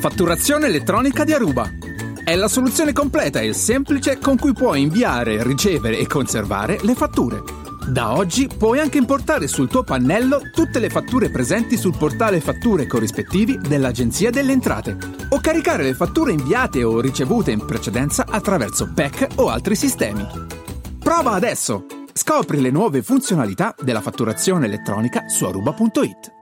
Fatturazione elettronica di Aruba. È la soluzione completa e semplice con cui puoi inviare, ricevere e conservare le fatture. Da oggi puoi anche importare sul tuo pannello tutte le fatture presenti sul portale fatture corrispettivi dell'Agenzia delle Entrate o caricare le fatture inviate o ricevute in precedenza attraverso PEC o altri sistemi. Prova adesso! Scopri le nuove funzionalità della fatturazione elettronica su aruba.it.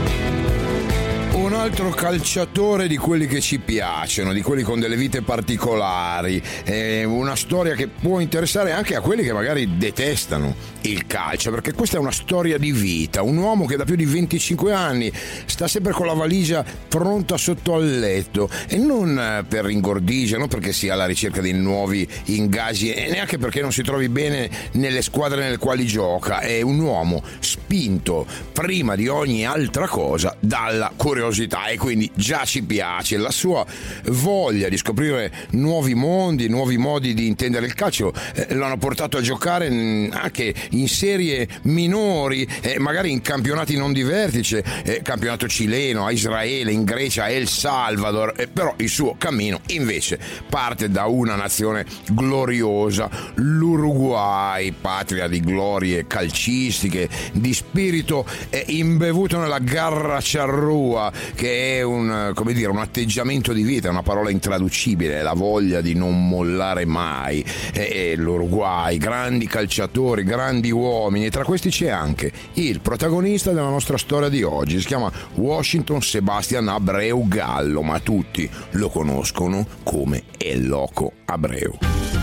Un altro calciatore di quelli che ci piacciono, di quelli con delle vite particolari, eh, una storia che può interessare anche a quelli che magari detestano il calcio, perché questa è una storia di vita, un uomo che da più di 25 anni sta sempre con la valigia pronta sotto al letto e non per ingordigia, non perché sia alla ricerca di nuovi ingaggi e neanche perché non si trovi bene nelle squadre nelle quali gioca, è un uomo spinto prima di ogni altra cosa dalla curiosità e quindi già ci piace la sua voglia di scoprire nuovi mondi, nuovi modi di intendere il calcio eh, lo hanno portato a giocare mm, anche in serie minori, eh, magari in campionati non di vertice, eh, campionato cileno, a Israele, in Grecia, El Salvador, eh, però il suo cammino invece parte da una nazione gloriosa, l'Uruguay, patria di glorie calcistiche, di spirito eh, imbevuto nella garra charrua, che è un, dire, un atteggiamento di vita, una parola intraducibile, la voglia di non mollare mai. E, e l'Uruguay, grandi calciatori, grandi uomini, e tra questi c'è anche il protagonista della nostra storia di oggi, si chiama Washington Sebastian Abreu Gallo, ma tutti lo conoscono come El Loco Abreu.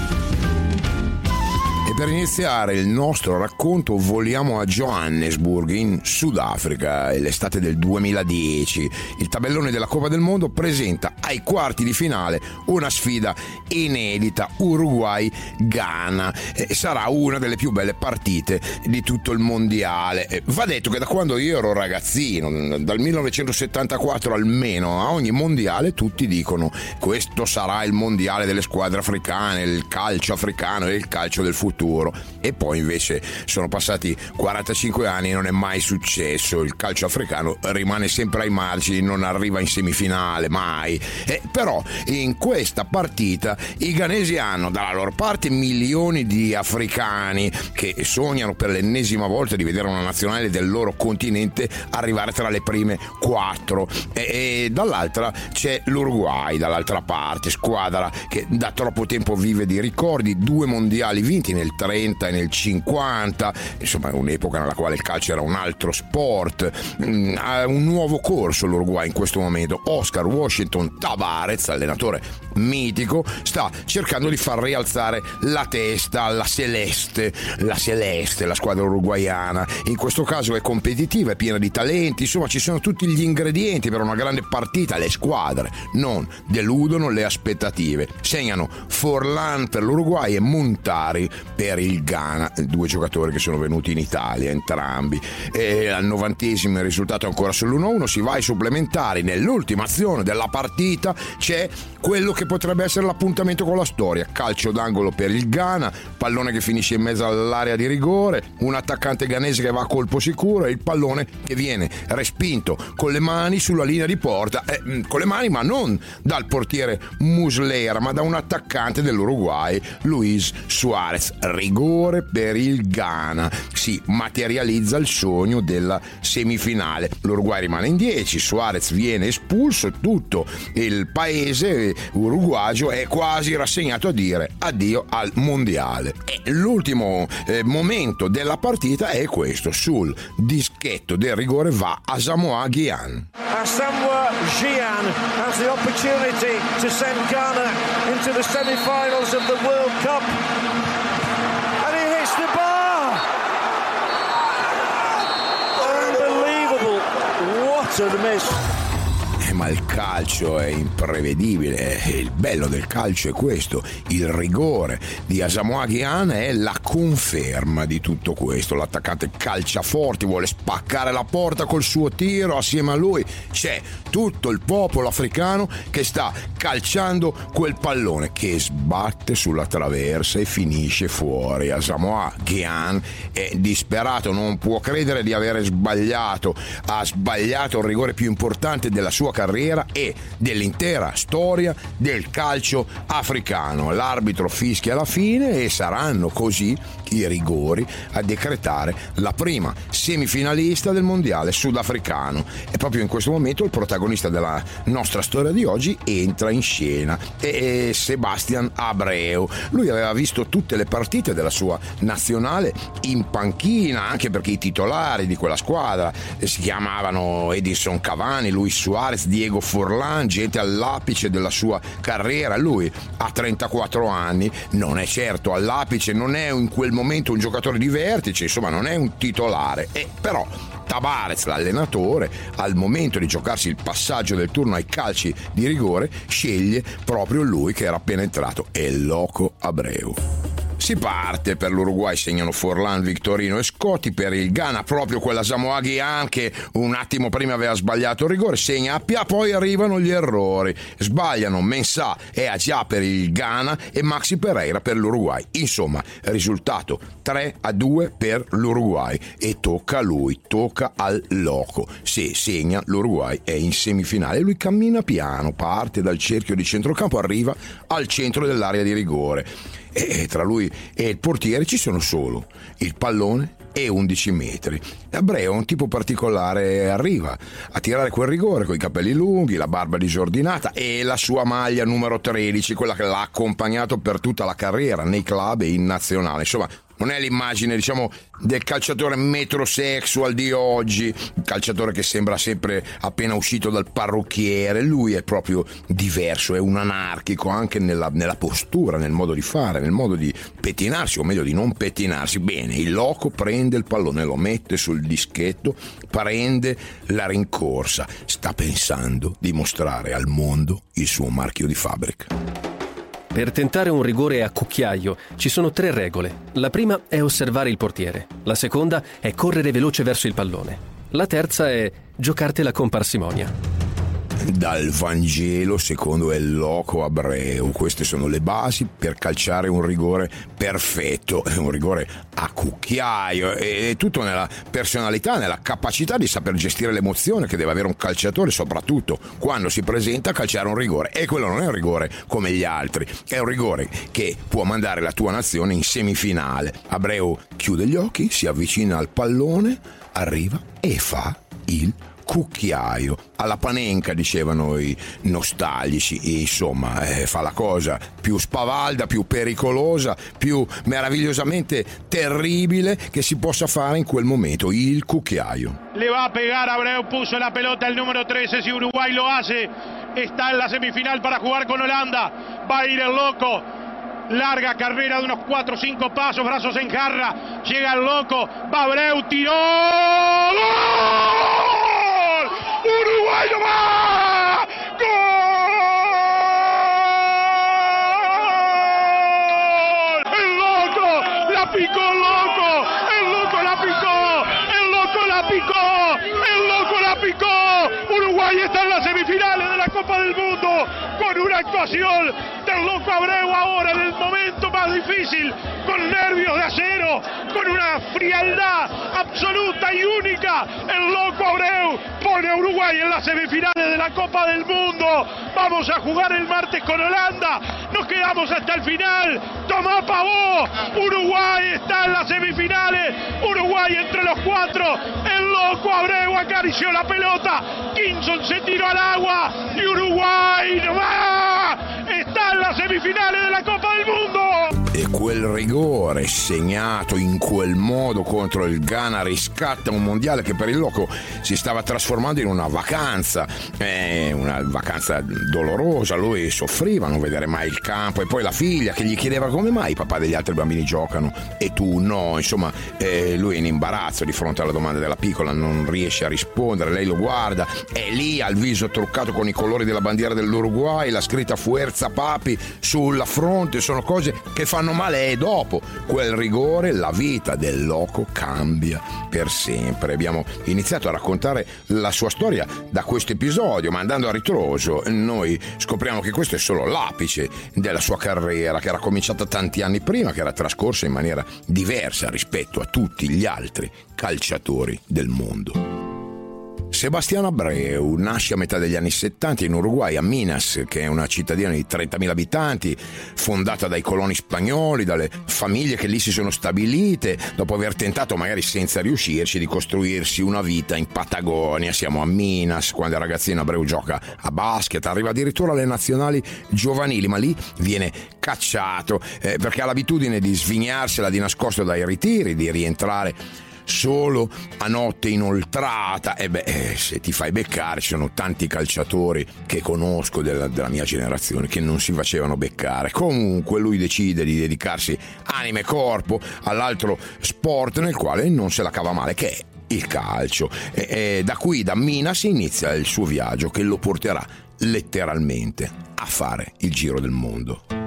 E per iniziare il nostro racconto voliamo a Johannesburg in Sudafrica, l'estate del 2010. Il tabellone della Coppa del Mondo presenta ai quarti di finale una sfida inedita Uruguay-Ghana. Sarà una delle più belle partite di tutto il mondiale. Va detto che da quando io ero ragazzino, dal 1974 almeno, a ogni mondiale tutti dicono questo sarà il mondiale delle squadre africane, il calcio africano e il calcio del futuro. E poi invece sono passati 45 anni e non è mai successo. Il calcio africano rimane sempre ai margini, non arriva in semifinale, mai. Eh, però in questa partita i ghanesi hanno dalla loro parte milioni di africani che sognano per l'ennesima volta di vedere una nazionale del loro continente arrivare tra le prime quattro. E, e dall'altra c'è l'Uruguay, dall'altra parte, squadra che da troppo tempo vive di ricordi, due mondiali vinti nel 30 e nel 50, insomma un'epoca nella quale il calcio era un altro sport, Mm, ha un nuovo corso l'Uruguay in questo momento, Oscar Washington Tavares, allenatore mitico, sta cercando di far rialzare la testa alla Celeste, la Celeste, la squadra uruguayana, in questo caso è competitiva, è piena di talenti, insomma ci sono tutti gli ingredienti per una grande partita, le squadre non deludono le aspettative, segnano Forlan per l'Uruguay e Montari per il Ghana, due giocatori che sono venuti in Italia entrambi. E al novantesimo il risultato è ancora sull'1-1, si va ai supplementari. Nell'ultima azione della partita c'è quello che potrebbe essere l'appuntamento con la storia. Calcio d'angolo per il Ghana, pallone che finisce in mezzo all'area di rigore, un attaccante ghanese che va a colpo sicuro e il pallone che viene respinto con le mani sulla linea di porta, eh, mm, con le mani ma non dal portiere Muslera, ma da un attaccante dell'Uruguay, Luis Suarez. Rigore per il Ghana. Si materializza il sogno della semifinale. L'Uruguay rimane in 10, Suarez viene espulso, tutto il paese uruguagio è quasi rassegnato a dire addio al mondiale. E l'ultimo eh, momento della partita è questo, sul dischetto del rigore va a Samoa Gyan. Asamoah Gyan has the opportunity to send Ghana into the semi-finals of the World Cup. Eh, ma il calcio è imprevedibile. Il bello del calcio è questo, il rigore di Asamoah Gyan è la conferma di tutto questo. L'attaccante calcia forti, vuole spaccare la porta col suo tiro, assieme a lui c'è tutto il popolo africano che sta calciando quel pallone che sbatte sulla traversa e finisce fuori. Asamoah Gyan è disperato, non può credere di aver sbagliato, ha sbagliato il rigore più importante della sua carriera e dell'intera storia del calcio africano. L'arbitro fischia alla fine e saranno così i rigori a decretare la prima semifinalista del mondiale sudafricano. E proprio in questo momento il protagonista della nostra storia di oggi entra in scena, è Sebastian Abreu. Lui aveva visto tutte le partite della sua nazionale in panchina, anche perché i titolari di quella squadra si chiamavano Edison Cavani, Luis Suarez, Diego Forlan, gente all'apice della sua carriera. Lui ha 34 anni, non è certo all'apice, non è in quel momento un giocatore di vertice, insomma non è un titolare, e però Tabarez, l'allenatore, al momento di giocarsi il passaggio del turno ai calci di rigore, sceglie proprio lui che era appena entrato, El Loco Abreu. Si parte per l'Uruguay, segnano Forlan, Victorino e Scotti. Per il Ghana, proprio quella Samoaghi anche un attimo prima aveva sbagliato il rigore, segna Appia, poi arrivano gli errori. Sbagliano Mensah e Agia per il Ghana e Maxi Pereira per l'Uruguay. Insomma, risultato 3 a 2 per l'Uruguay e tocca a lui, tocca al loco. Se segna l'Uruguay è in semifinale. Lui cammina piano, parte dal cerchio di centrocampo, arriva al centro dell'area di rigore e tra lui e il portiere ci sono solo il pallone e 11 metri. Abreu è un tipo particolare, arriva a tirare quel rigore con i capelli lunghi, la barba disordinata e la sua maglia numero 13, quella che l'ha accompagnato per tutta la carriera nei club e in nazionale. Insomma, non è l'immagine, diciamo, del calciatore metrosexual di oggi, il calciatore che sembra sempre appena uscito dal parrucchiere. Lui è proprio diverso, è un anarchico anche nella, nella postura, nel modo di fare, nel modo di pettinarsi, o meglio di non pettinarsi. Bene, il loco prende il pallone, lo mette sul dischetto, prende la rincorsa, sta pensando di mostrare al mondo il suo marchio di fabbrica. Per tentare un rigore a cucchiaio ci sono tre regole. La prima è osservare il portiere, la seconda è correre veloce verso il pallone, la terza è giocartela con parsimonia dal Vangelo secondo il loco Abreu. Queste sono le basi per calciare un rigore perfetto, un rigore a cucchiaio e tutto nella personalità, nella capacità di saper gestire l'emozione che deve avere un calciatore, soprattutto quando si presenta a calciare un rigore. E quello non è un rigore come gli altri, è un rigore che può mandare la tua nazione in semifinale. Abreu chiude gli occhi, si avvicina al pallone, arriva e fa il cucchiaio. Alla panenca, dicevano i nostalgici, e insomma, eh, fa la cosa più spavalda, più pericolosa, più meravigliosamente terribile che si possa fare in quel momento, il cucchiaio. Le va a pegar, Abreu puso la pelota el número 13, si Uruguay lo hace, está en la semifinal para jugar con Holanda, va a ir el loco, larga carrera de unos 4 o 5 pasos, brazos en jarra, llega el loco, va Abreu, tiró, ¡Gol! Uruguay no va! ¡Gol! ¡El loco! ¡La picó loco! ¡El loco la picó! ¡El loco la picó! ¡El loco la picó! Uruguay está en las semifinales de la Copa del Mundo con una actuación loco Abreu ahora en el momento más difícil, con nervios de acero, con una frialdad absoluta y única. El loco Abreu pone a Uruguay en las semifinales de la Copa del Mundo. Vamos a jugar el martes con Holanda. Nos quedamos hasta el final. Tomá pavó. Uruguay está en las semifinales. Uruguay entre los cuatro. El loco Abreu acarició la pelota. Kinson se tiró al agua. Y Uruguay no va. Está alla semifinale della Coppa del Mondo! E quel rigore segnato in quel modo contro il Ghana riscatta un mondiale che per il loco si stava trasformando in una vacanza, eh, una vacanza dolorosa. Lui soffriva a non vedere mai il campo e poi la figlia che gli chiedeva come mai i papà degli altri bambini giocano e tu no. Insomma, eh, lui è in imbarazzo di fronte alla domanda della piccola, non riesce a rispondere. Lei lo guarda, è lì al viso truccato con i colori della bandiera dell'Uruguay, la scritta Fuerza Papi sulla fronte. Sono cose che fanno male e dopo quel rigore la vita del loco cambia per sempre. Abbiamo iniziato a raccontare la sua storia da questo episodio, ma andando a ritroso noi scopriamo che questo è solo l'apice della sua carriera che era cominciata tanti anni prima, che era trascorsa in maniera diversa rispetto a tutti gli altri calciatori del mondo. Sebastiano Abreu nasce a metà degli anni 70 in Uruguay, a Minas, che è una cittadina di 30.000 abitanti, fondata dai coloni spagnoli, dalle famiglie che lì si sono stabilite, dopo aver tentato, magari senza riuscirci, di costruirsi una vita in Patagonia. Siamo a Minas, quando il ragazzino Abreu gioca a basket, arriva addirittura alle nazionali giovanili, ma lì viene cacciato eh, perché ha l'abitudine di svignarsela di nascosto dai ritiri, di rientrare solo a notte inoltrata. E beh, eh, se ti fai beccare, ci sono tanti calciatori che conosco della, della mia generazione che non si facevano beccare. Comunque lui decide di dedicarsi anima e corpo all'altro sport nel quale non se la cava male, che è il calcio. E, e da qui, da Minas, inizia il suo viaggio che lo porterà letteralmente a fare il giro del mondo.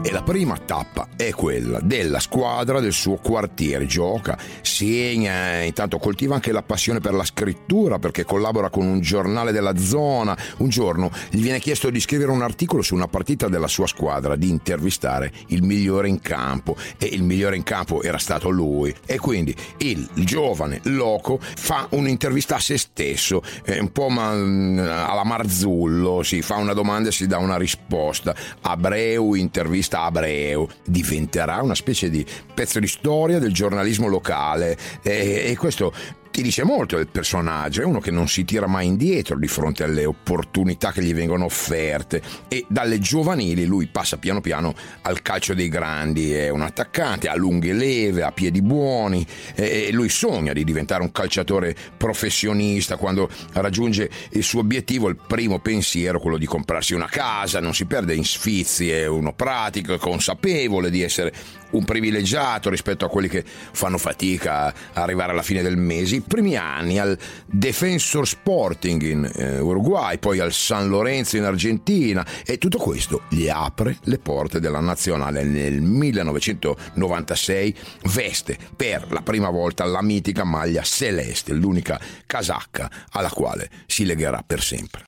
E la prima tappa è quella della squadra del suo quartiere. Gioca, segna, intanto coltiva anche la passione per la scrittura perché collabora con un giornale della zona. Un giorno gli viene chiesto di scrivere un articolo su una partita della sua squadra, di intervistare il migliore in campo e il migliore in campo era stato lui. E quindi il giovane loco fa un'intervista a se stesso, un po' alla Marzullo, si fa una domanda e si dà una risposta. Abreu intervista Abreu diventerà una specie di pezzo di storia del giornalismo locale. E, e questo ti dice molto del personaggio, è uno che non si tira mai indietro di fronte alle opportunità che gli vengono offerte e dalle giovanili lui passa piano piano al calcio dei grandi, è un attaccante, ha lunghe leve, ha piedi buoni e lui sogna di diventare un calciatore professionista quando raggiunge il suo obiettivo, il primo pensiero, quello di comprarsi una casa, non si perde in sfizi, è uno pratico, è consapevole di essere un privilegiato rispetto a quelli che fanno fatica a arrivare alla fine del mese. I primi anni al Defensor Sporting in eh, Uruguay, poi al San Lorenzo in Argentina e tutto questo gli apre le porte della nazionale. Nel 1996 veste per la prima volta la mitica maglia celeste, l'unica casacca alla quale si legherà per sempre.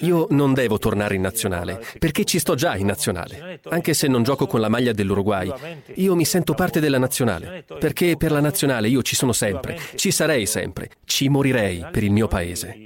Io non devo tornare in nazionale, perché ci sto già in nazionale. Anche se non gioco con la maglia dell'Uruguay, io mi sento parte della nazionale, perché per la nazionale io ci sono sempre, ci sarei sempre, ci morirei per il mio paese.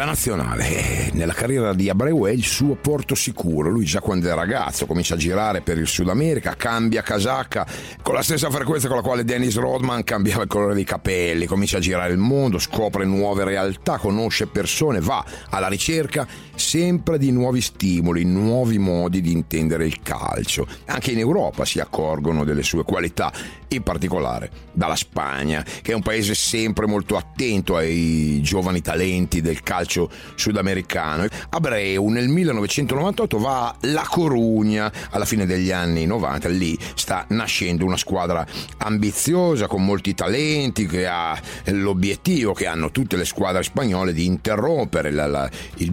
La nazionale, eh, nella carriera di Abreu è il suo porto sicuro. Lui già quando è ragazzo comincia a girare per il Sud America, cambia casacca con la stessa frequenza con la quale Dennis Rodman cambiava il colore dei capelli, comincia a girare il mondo, scopre nuove realtà, conosce persone, va alla ricerca sempre di nuovi stimoli, nuovi modi di intendere il calcio. Anche in Europa si accorgono delle sue qualità, in particolare dalla Spagna, che è un paese sempre molto attento ai giovani talenti del calcio sudamericano. Abreu nel 1998 va a La Corugna, alla fine degli anni 90, lì sta nascendo una squadra ambiziosa con molti talenti che ha l'obiettivo che hanno tutte le squadre spagnole di interrompere la, la, il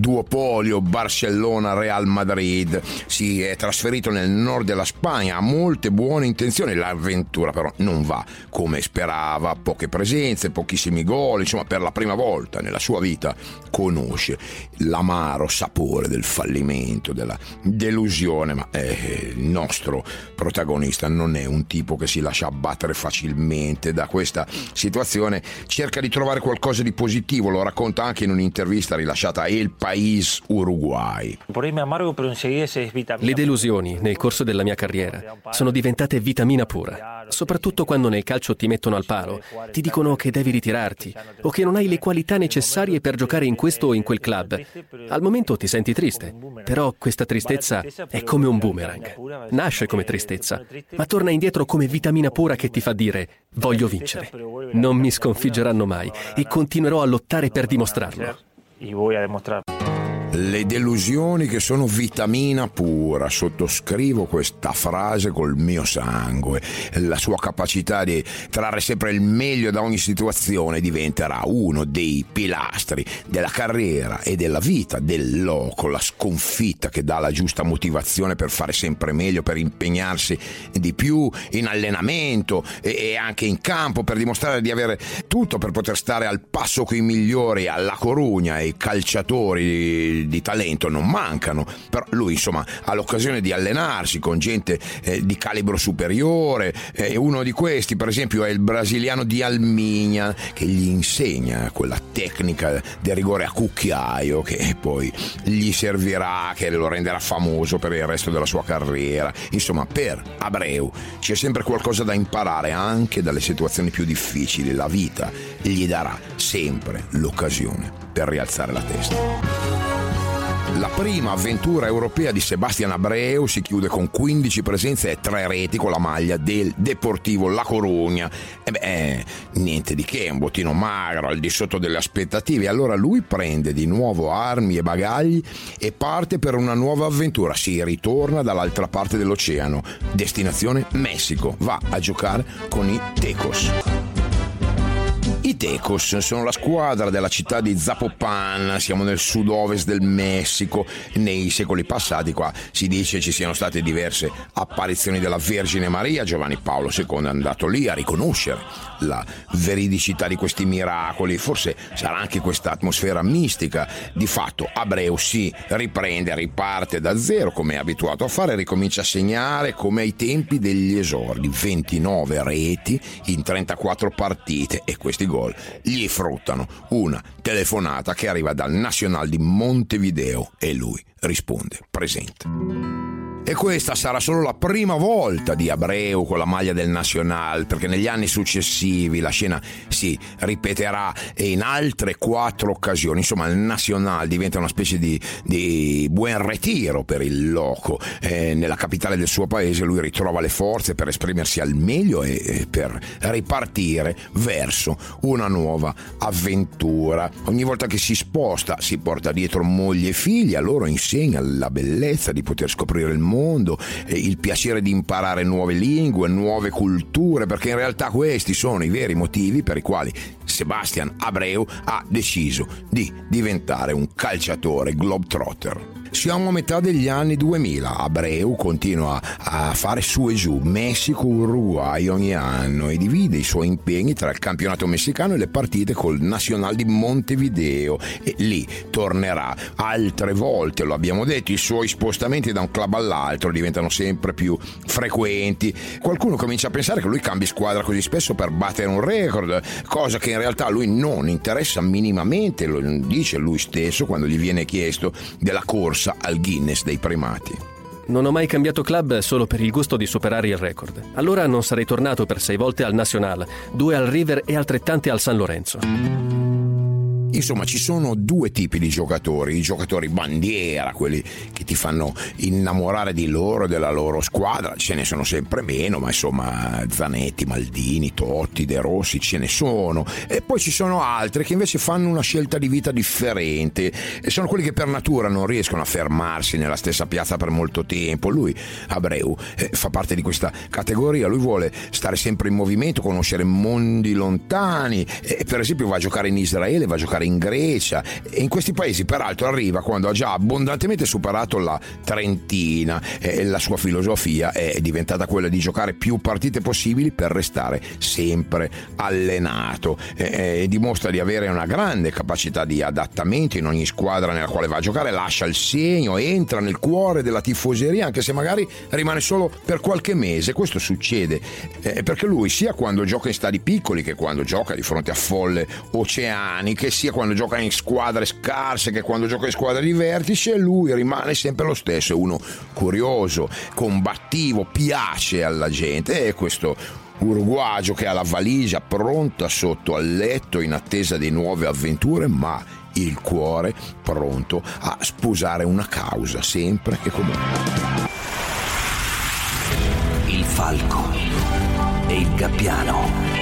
duopolio Barcellona-Real Madrid. Si è trasferito nel nord della Spagna, ha molte buone intenzioni, l'avventura però non va come sperava, poche presenze, pochissimi gol, insomma per la prima volta nella sua vita conosce l'amaro sapore del fallimento, della delusione, ma eh, il nostro protagonista non è un tipo che si lascia abbattere facilmente da questa situazione, cerca di trovare qualcosa di positivo, lo racconta anche in un'intervista rilasciata a El País Uruguay. Le delusioni nel corso della mia carriera sono diventate vitamina pura, soprattutto quando nel calcio ti mettono al palo, ti dicono che devi ritirarti o che non hai le qualità necessarie per giocare in questo o in quel club. Al momento ti senti triste, però questa tristezza è come un boomerang. Nasce come tristezza, ma torna indietro come vitamina pura che ti fa dire voglio vincere. Non mi sconfiggeranno mai e continuerò a lottare per dimostrarlo. Le delusioni che sono vitamina pura, sottoscrivo questa frase col mio sangue. La sua capacità di trarre sempre il meglio da ogni situazione diventerà uno dei pilastri della carriera e della vita del loco, la sconfitta che dà la giusta motivazione per fare sempre meglio, per impegnarsi di più in allenamento e anche in campo, per dimostrare di avere tutto per poter stare al passo con i migliori alla Corugna e i calciatori di talento non mancano, però lui insomma ha l'occasione di allenarsi con gente eh, di calibro superiore e eh, uno di questi per esempio è il brasiliano di Almigna che gli insegna quella tecnica del rigore a cucchiaio che poi gli servirà, che lo renderà famoso per il resto della sua carriera. Insomma, per Abreu c'è sempre qualcosa da imparare anche dalle situazioni più difficili. La vita gli darà sempre l'occasione per rialzare la testa. La prima avventura europea di Sebastian Abreu si chiude con 15 presenze e 3 reti con la maglia del Deportivo La Corugna. E beh, eh, niente di che, un bottino magro, al di sotto delle aspettative. Allora lui prende di nuovo armi e bagagli e parte per una nuova avventura. Si ritorna dall'altra parte dell'oceano. Destinazione Messico. Va a giocare con i Tecos. I Tecos sono la squadra della città di Zapopan, siamo nel sud-ovest del Messico. Nei secoli passati qua si dice ci siano state diverse apparizioni della Vergine Maria. Giovanni Paolo II è andato lì a riconoscere la veridicità di questi miracoli. Forse sarà anche questa atmosfera mistica. Di fatto Abreu si riprende, riparte da zero come è abituato a fare, ricomincia a segnare come ai tempi degli esordi. 29 reti in 34 partite e questi gol gol gli fruttano una telefonata che arriva dal Nacional di Montevideo e lui risponde presente. E questa sarà solo la prima volta di Abreu con la maglia del Nacional, perché negli anni successivi la scena si ripeterà in altre quattro occasioni. Insomma, il Nacional diventa una specie di, di buon ritiro per il loco. Eh, nella capitale del suo paese lui ritrova le forze per esprimersi al meglio e, e per ripartire verso una nuova avventura. Ogni volta che si sposta si porta dietro moglie e figli, a loro insegna la bellezza di poter scoprire il mondo mondo, il piacere di imparare nuove lingue, nuove culture, perché in realtà questi sono i veri motivi per i quali Sebastian Abreu ha deciso di diventare un calciatore globetrotter. Siamo a metà degli anni 2000, Abreu continua a fare su e giù. Messico-Uruguay ogni anno e divide i suoi impegni tra il campionato messicano e le partite col Nacional di Montevideo. E lì tornerà. Altre volte, lo abbiamo detto, i suoi spostamenti da un club all'altro diventano sempre più frequenti. Qualcuno comincia a pensare che lui cambi squadra così spesso per battere un record, cosa che in realtà a lui non interessa minimamente, lo dice lui stesso quando gli viene chiesto della corsa corsa al Guinness dei primati. Non ho mai cambiato club solo per il gusto di superare il record. Allora non sarei tornato per sei volte al Nacional, due al River e altrettante al San Lorenzo. Insomma, ci sono due tipi di giocatori, i giocatori bandiera, quelli che ti fanno innamorare di loro e della loro squadra, ce ne sono sempre meno, ma insomma Zanetti, Maldini, Totti, De Rossi ce ne sono. E poi ci sono altri che invece fanno una scelta di vita differente e sono quelli che per natura non riescono a fermarsi nella stessa piazza per molto tempo. Lui, Abreu, eh, fa parte di questa categoria, lui vuole stare sempre in movimento, conoscere mondi lontani e per esempio va a giocare in Israele, va a giocare in Grecia. E in questi paesi peraltro arriva quando ha già abbondantemente superato la trentina. E la sua filosofia è diventata quella di giocare più partite possibili per restare sempre allenato. E, e dimostra di avere una grande capacità di adattamento in ogni squadra nella quale va a giocare, lascia il segno, entra nel cuore della tifoseria anche se magari rimane solo per qualche mese, questo succede eh, perché lui sia quando gioca in stadi piccoli che quando gioca di fronte a folle oceaniche sia quando gioca in squadre scarse che quando gioca in squadre di vertice, lui rimane sempre lo stesso, è uno curioso, combattivo, piace alla gente e questo uruguagio che ha la valigia pronta sotto al letto in attesa di nuove avventure, ma il cuore pronto a sposare una causa sempre e comunque. Il falco e il gabbiano.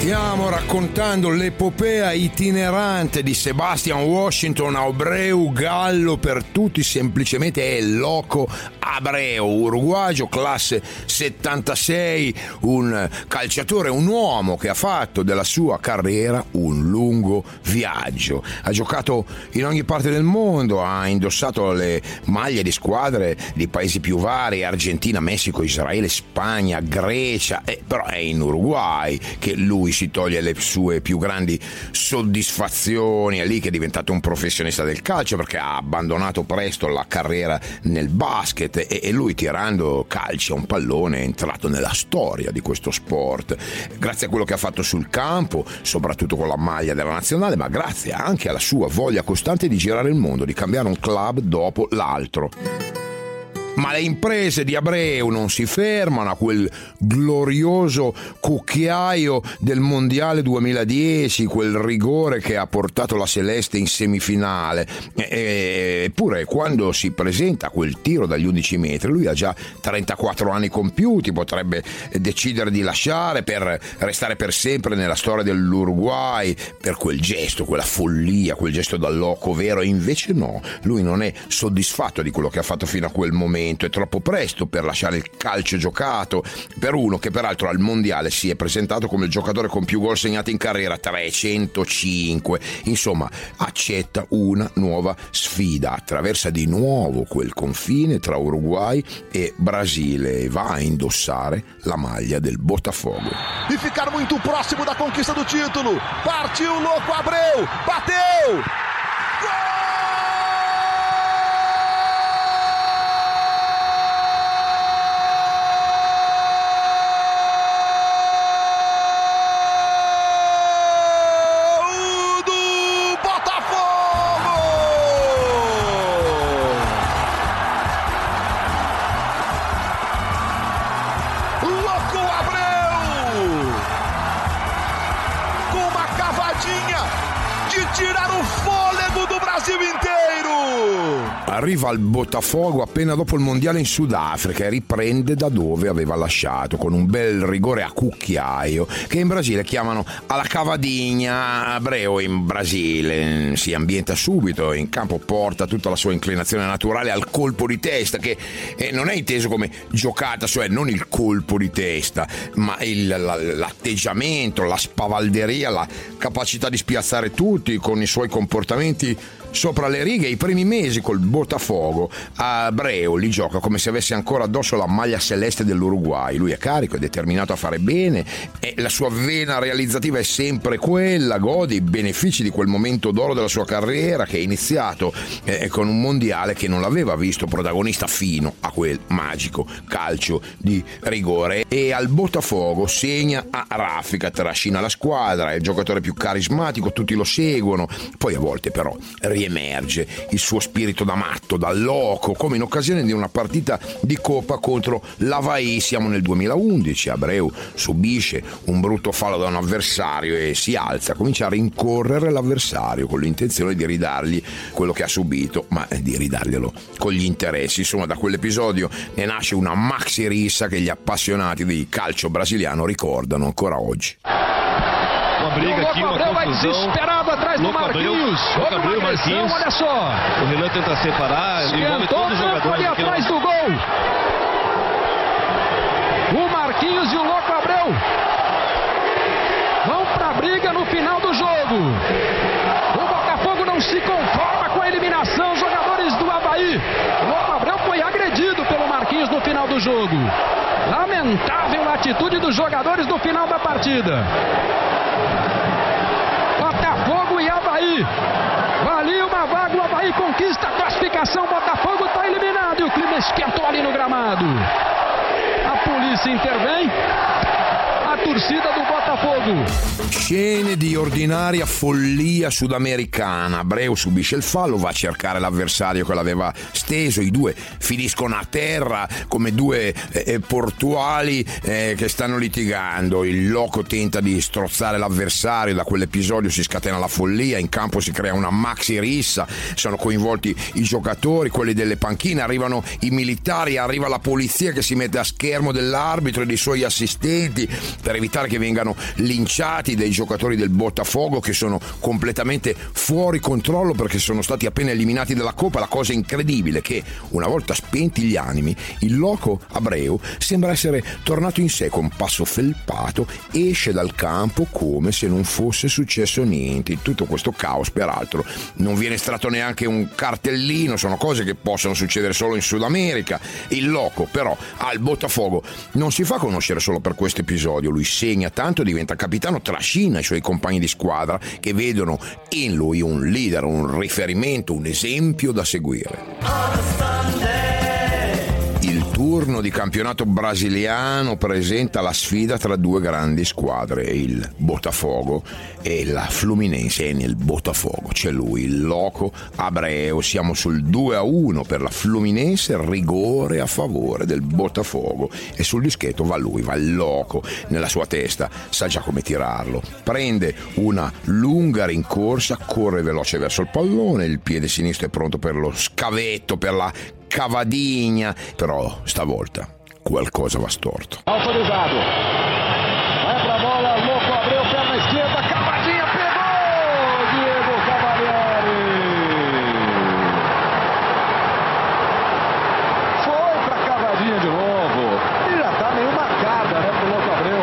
Stiamo raccontando l'epopea itinerante di Sebastian Washington Abreu Gallo per tutti, semplicemente è Loco Abreu, uruguagio, classe 76, un calciatore, un uomo che ha fatto della sua carriera un lungo viaggio. Ha giocato in ogni parte del mondo, ha indossato le maglie di squadre di paesi più vari, Argentina, Messico, Israele, Spagna, Grecia, eh, però è in Uruguay che lui si toglie le sue più grandi soddisfazioni, è lì che è diventato un professionista del calcio perché ha abbandonato presto la carriera nel basket e, e lui tirando calci a un pallone è entrato nella storia di questo sport, grazie a quello che ha fatto sul campo, soprattutto con la maglia della nazionale, ma grazie anche alla sua voglia costante di girare il mondo, di cambiare un club dopo l'altro. Ma le imprese di Abreu non si fermano a quel glorioso cucchiaio del Mondiale 2010, quel rigore che ha portato la Celeste in semifinale. Eppure quando si presenta quel tiro dagli 11 metri, lui ha già 34 anni compiuti, potrebbe decidere di lasciare per restare per sempre nella storia dell'Uruguay per quel gesto, quella follia, quel gesto da loco vero. Invece no, lui non è soddisfatto di quello che ha fatto fino a quel momento momento, è troppo presto per lasciare il calcio giocato per uno che peraltro al mondiale si è presentato come il giocatore con più gol segnati in carriera, 305. Insomma, accetta una nuova sfida, attraversa di nuovo quel confine tra Uruguay e Brasile e va a indossare la maglia del Botafogo. E ficar muito próximo da conquista do título. Partiu louco Abreu, bateu! Arriva al Botafogo appena dopo il mondiale in Sudafrica e riprende da dove aveva lasciato con un bel rigore a cucchiaio che in Brasile chiamano alla cavadinha. Abreu in Brasile si ambienta subito, in campo porta tutta la sua inclinazione naturale al colpo di testa che eh, non è inteso come giocata, cioè non il colpo di testa, ma il- la- l'atteggiamento, la spavalderia, la capacità di spiazzare tutti con i suoi comportamenti sopra le righe i primi mesi col Botafogo Abreu li gioca come se avesse ancora addosso la maglia celeste dell'Uruguay. Lui è carico, è determinato a fare bene e la sua vena realizzativa è sempre quella gode i benefici di quel momento d'oro della sua carriera che è iniziato eh, con un mondiale che non l'aveva visto protagonista fino a quel magico calcio di rigore. E al Botafogo segna a raffica trascina la squadra è il giocatore più carismatico tutti lo seguono. Poi a volte però riemerge il suo spirito da matto, da loco, come in occasione di una partita di Coppa contro l'Havaí. Siamo nel 2011, Abreu subisce un brutto fallo da un avversario e si alza, comincia a rincorrere l'avversario con l'intenzione di ridargli quello che ha subito, ma di ridarglielo con gli interessi. Insomma, da quell'episodio ne nasce una maxi rissa che gli appassionati di calcio brasiliano ricordano ancora oggi. Uma briga aqui, uma confusão. Atrás do Louco Marquinhos. Abreu, agressão, Marquinhos. olha só. O Renan tenta separar, Esquentou o campo ali atrás do gol. O Marquinhos e o Louco Abreu vão pra briga no final do jogo. O Botafogo não se conforma com a eliminação. Jogadores do Havaí. O Louco Abreu foi agredido pelo Marquinhos no final do jogo. Lamentável a atitude dos jogadores no final da partida. Havaí. Uma vaga, o Havaí conquista a classificação. Botafogo está eliminado e o clima esquentou ali no gramado. A polícia intervém. Torcida do Botafogo. Scene di ordinaria follia sudamericana. Abreu subisce il fallo, va a cercare l'avversario che l'aveva steso. I due finiscono a terra come due eh, portuali eh, che stanno litigando. Il loco tenta di strozzare l'avversario. Da quell'episodio si scatena la follia. In campo si crea una maxi rissa. Sono coinvolti i giocatori, quelli delle panchine. Arrivano i militari, arriva la polizia che si mette a schermo dell'arbitro e dei suoi assistenti per evitare che vengano linciati dei giocatori del Botafogo che sono completamente fuori controllo perché sono stati appena eliminati dalla Coppa. La cosa incredibile è che una volta spenti gli animi, il loco Abreu sembra essere tornato in sé con passo felpato, esce dal campo come se non fosse successo niente. In tutto questo caos, peraltro, non viene estratto neanche un cartellino, sono cose che possono succedere solo in Sud America. Il loco, però, al Botafogo non si fa conoscere solo per questo episodio, lui segna tanto, diventa capitano, trascina i suoi compagni di squadra che vedono in lui un leader, un riferimento, un esempio da seguire. Turno di campionato brasiliano presenta la sfida tra due grandi squadre, il Botafogo e la Fluminense. E nel Botafogo c'è lui, il loco Abreu. Siamo sul 2 a 1 per la Fluminense, rigore a favore del Botafogo. E sul dischetto va lui, va il loco nella sua testa, sa già come tirarlo. Prende una lunga rincorsa, corre veloce verso il pallone, il piede sinistro è pronto per lo scavetto, per la cavadigna, però stavolta qualcosa va storto. Autorizado. Vai pra bola, louco, abriu, perna esquerda, cavadinha, pegou! Diego Cavalieri. Foi pra cavadinha de novo. E já tá meio marcada, né, pro Louco Abreu.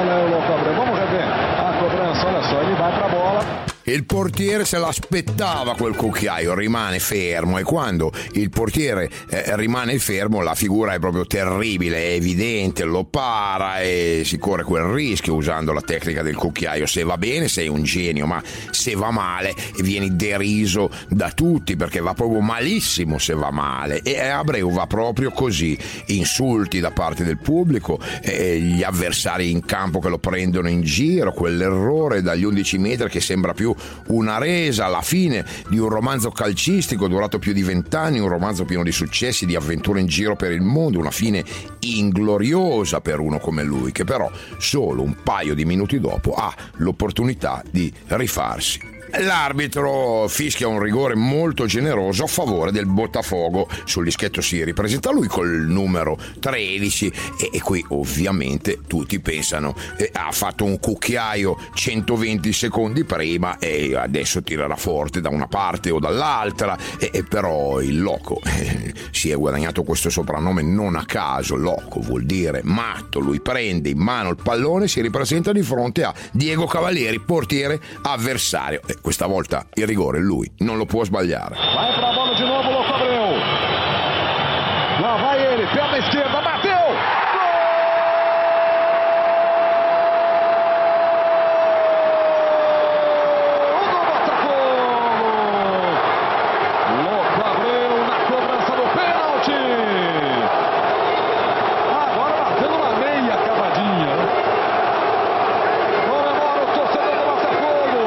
Olha aí o Louco Abreu, vamos rever a cobrança, olha só, ele vai pra bola. Il portiere se l'aspettava quel cucchiaio, rimane fermo e quando il portiere eh, rimane fermo la figura è proprio terribile, è evidente, lo para e si corre quel rischio usando la tecnica del cucchiaio. Se va bene sei un genio, ma se va male vieni deriso da tutti perché va proprio malissimo se va male. E Abreu va proprio così, insulti da parte del pubblico, eh, gli avversari in campo che lo prendono in giro, quell'errore dagli 11 metri che sembra più una resa alla fine di un romanzo calcistico durato più di vent'anni, un romanzo pieno di successi, di avventure in giro per il mondo, una fine ingloriosa per uno come lui, che però solo un paio di minuti dopo ha l'opportunità di rifarsi. L'arbitro fischia un rigore molto generoso a favore del Botafogo. Sul dischetto si ripresenta lui col numero 13 e, e qui ovviamente tutti pensano eh, ha fatto un cucchiaio 120 secondi prima e adesso tirerà forte da una parte o dall'altra e, e però il loco eh, si è guadagnato questo soprannome non a caso. Loco vuol dire matto. Lui prende in mano il pallone e si ripresenta di fronte a Diego Cavalieri, portiere avversario. Questa volta il rigore lui non lo può sbagliare. Vai pra bola de novo, Louco Abreu. Lá vai ele, perna esquerda, bateu! Gol do Botafogo! Louco Abreu na cobrança do pênalti! Agora batendo na meia cavadinha. né? Comemora o torcedor do Botafogo!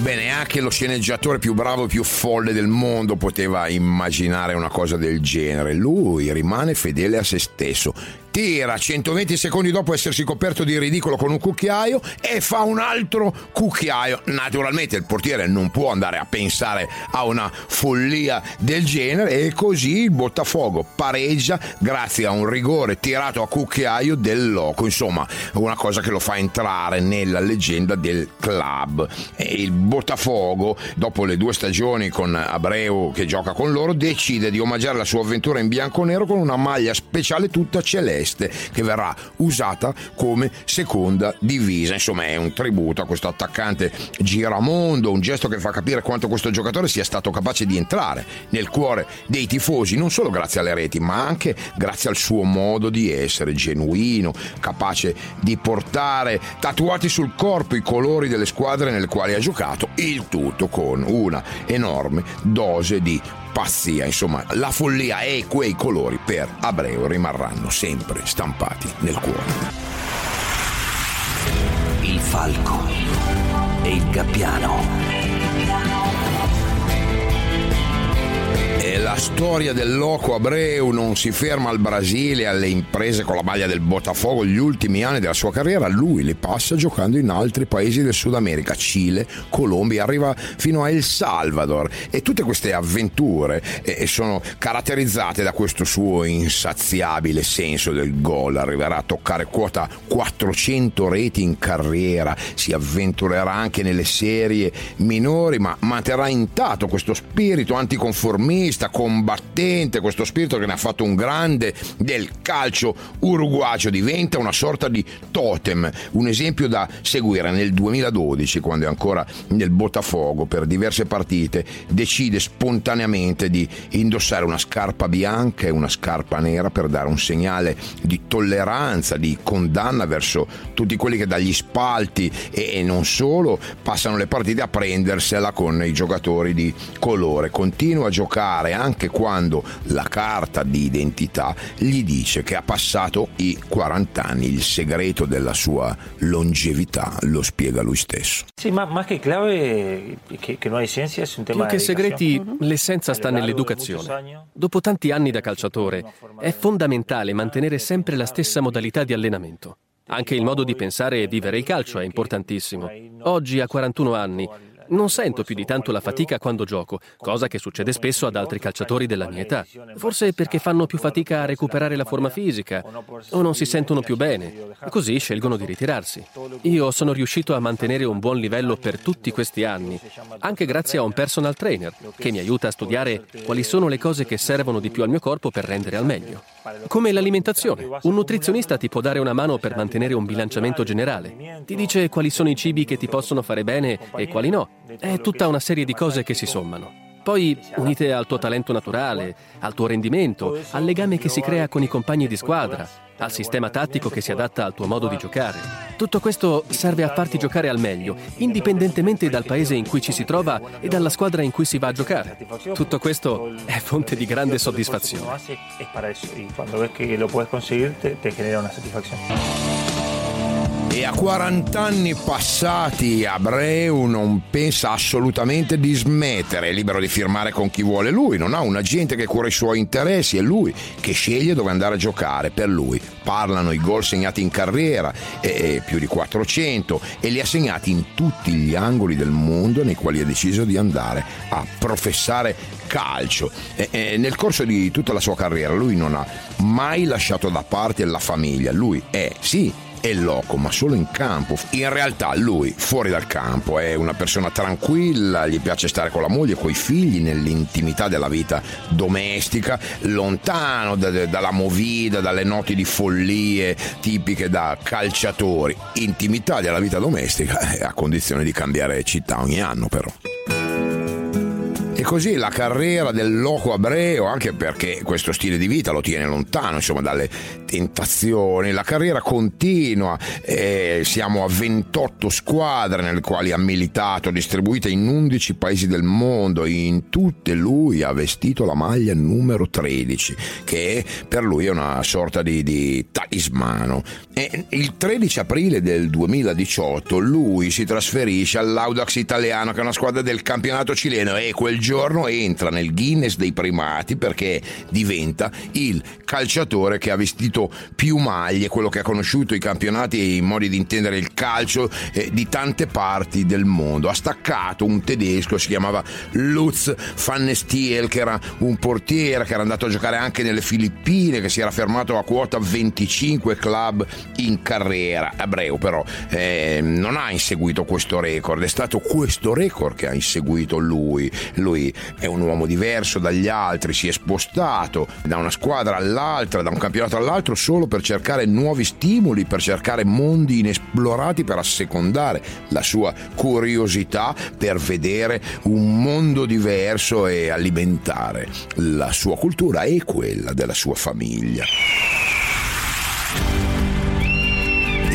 Beh, neanche lo sceneggiatore più bravo e più folle del mondo poteva immaginare una cosa del genere. Lui rimane fedele a se stesso. Tira 120 secondi dopo essersi coperto di ridicolo con un cucchiaio e fa un altro cucchiaio. Naturalmente il portiere non può andare a pensare a una follia del genere e così il Botafogo pareggia grazie a un rigore tirato a cucchiaio del loco. Insomma, una cosa che lo fa entrare nella leggenda del club. E il Botafogo, dopo le due stagioni con Abreu che gioca con loro, decide di omaggiare la sua avventura in bianco-nero con una maglia speciale tutta celeste che verrà usata come seconda divisa. Insomma, è un tributo a questo attaccante giramondo, un gesto che fa capire quanto questo giocatore sia stato capace di entrare nel cuore dei tifosi, non solo grazie alle reti, ma anche grazie al suo modo di essere genuino, capace di portare tatuati sul corpo i colori delle squadre nelle quali ha giocato, il tutto con una enorme dose di pazzia, insomma, la follia e quei colori per Abreu rimarranno sempre stampati nel cuore. falco e il gabbiano. E la storia del Loco Abreu non si ferma al Brasile alle imprese con la maglia del Botafogo. Gli ultimi anni della sua carriera lui li passa giocando in altri paesi del Sud America, Cile, Colombia, arriva fino a El Salvador. E tutte queste avventure eh, sono caratterizzate da questo suo insaziabile senso del gol. Arriverà a toccare quota 400 reti in carriera, si avventurerà anche nelle serie minori, ma manterrà intatto questo spirito anticonformista combattente, questo spirito che ne ha fatto un grande del calcio uruguagio, diventa una sorta di totem, un esempio da seguire nel 2012 quando è ancora nel Botafogo per diverse partite, decide spontaneamente di indossare una scarpa bianca e una scarpa nera per dare un segnale di tolleranza, di condanna verso tutti quelli che dagli spalti e non solo passano le partite a prendersela con i giocatori di colore, continua a giocare fare anche quando la carta di identità gli dice che ha passato i 40 anni. Il segreto della sua longevità lo spiega lui stesso. Sì, ma, ma che clave che, che non hai sensi è un tema Più che segreti, l'essenza sta nell'educazione. Dopo tanti anni da calciatore, è fondamentale mantenere sempre la stessa modalità di allenamento. Anche il modo di pensare e vivere il calcio è importantissimo. Oggi, a 41 anni, non sento più di tanto la fatica quando gioco, cosa che succede spesso ad altri calciatori della mia età. Forse perché fanno più fatica a recuperare la forma fisica o non si sentono più bene, così scelgono di ritirarsi. Io sono riuscito a mantenere un buon livello per tutti questi anni, anche grazie a un personal trainer che mi aiuta a studiare quali sono le cose che servono di più al mio corpo per rendere al meglio. Come l'alimentazione. Un nutrizionista ti può dare una mano per mantenere un bilanciamento generale. Ti dice quali sono i cibi che ti possono fare bene e quali no. È tutta una serie di cose che si sommano. Poi, unite al tuo talento naturale, al tuo rendimento, al legame che si crea con i compagni di squadra, al sistema tattico che si adatta al tuo modo di giocare. Tutto questo serve a farti giocare al meglio, indipendentemente dal paese in cui ci si trova e dalla squadra in cui si va a giocare. Tutto questo è fonte di grande soddisfazione. E quando ves che lo puoi conseguire, te genera una soddisfazione. E a 40 anni passati Abreu non pensa assolutamente di smettere, è libero di firmare con chi vuole lui, non ha un agente che cura i suoi interessi, è lui che sceglie dove andare a giocare per lui. Parlano i gol segnati in carriera, eh, più di 400, e li ha segnati in tutti gli angoli del mondo nei quali ha deciso di andare a professare calcio. E, e nel corso di tutta la sua carriera lui non ha mai lasciato da parte la famiglia, lui è sì è loco, ma solo in campo. In realtà lui, fuori dal campo, è una persona tranquilla, gli piace stare con la moglie, con i figli, nell'intimità della vita domestica, lontano da, da, dalla movida, dalle noti di follie tipiche da calciatori. Intimità della vita domestica, a condizione di cambiare città ogni anno però. E così la carriera del loco Abreu, anche perché questo stile di vita lo tiene lontano insomma, dalle tentazioni, la carriera continua, eh, siamo a 28 squadre nelle quali ha militato, distribuite in 11 paesi del mondo, in tutte lui ha vestito la maglia numero 13, che per lui è una sorta di, di talismano. E il 13 aprile del 2018 lui si trasferisce all'Audax italiano, che è una squadra del campionato cileno, e quel giorno entra nel Guinness dei primati perché diventa il calciatore che ha vestito più maglie, quello che ha conosciuto i campionati e i modi di intendere il calcio eh, di tante parti del mondo. Ha staccato un tedesco, si chiamava Lutz van Stiel, che era un portiere che era andato a giocare anche nelle Filippine, che si era fermato a quota 25 club in carriera. Abreu però eh, non ha inseguito questo record, è stato questo record che ha inseguito. Lui lui è un uomo diverso dagli altri, si è spostato da una squadra all'altra, da un campionato all'altro solo per cercare nuovi stimoli, per cercare mondi inesplorati, per assecondare la sua curiosità, per vedere un mondo diverso e alimentare la sua cultura e quella della sua famiglia.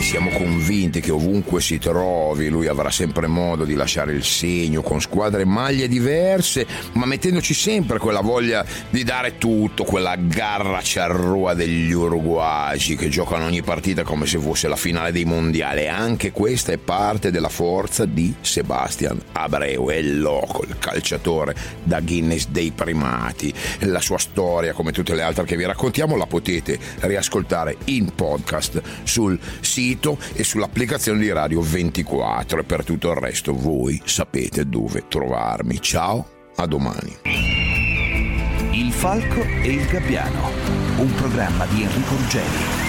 E siamo convinti che ovunque si trovi lui avrà sempre modo di lasciare il segno con squadre e maglie diverse, ma mettendoci sempre quella voglia di dare tutto, quella garra charrua degli uruguagi che giocano ogni partita come se fosse la finale dei mondiali. Anche questa è parte della forza di Sebastian Abreu, è loco, il calciatore da Guinness dei primati. La sua storia, come tutte le altre che vi raccontiamo, la potete riascoltare in podcast sul sito e sull'applicazione di Radio 24 e per tutto il resto voi sapete dove trovarmi. Ciao, a domani. Il Falco e il Gabbiano, un programma di Enrico Ruggeri.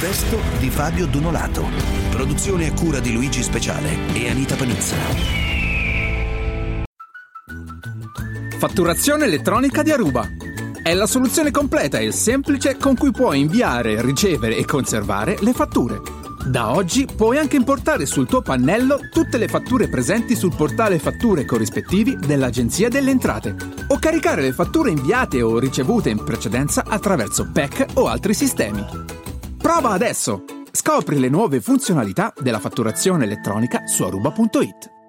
Testo di Fabio Donolato. Produzione a cura di Luigi Speciale e Anita Panizza. Fatturazione elettronica di Aruba. È la soluzione completa e semplice con cui puoi inviare, ricevere e conservare le fatture. Da oggi puoi anche importare sul tuo pannello tutte le fatture presenti sul portale fatture corrispettivi dell'Agenzia delle Entrate o caricare le fatture inviate o ricevute in precedenza attraverso PEC o altri sistemi. Prova adesso! Scopri le nuove funzionalità della fatturazione elettronica su aruba.it.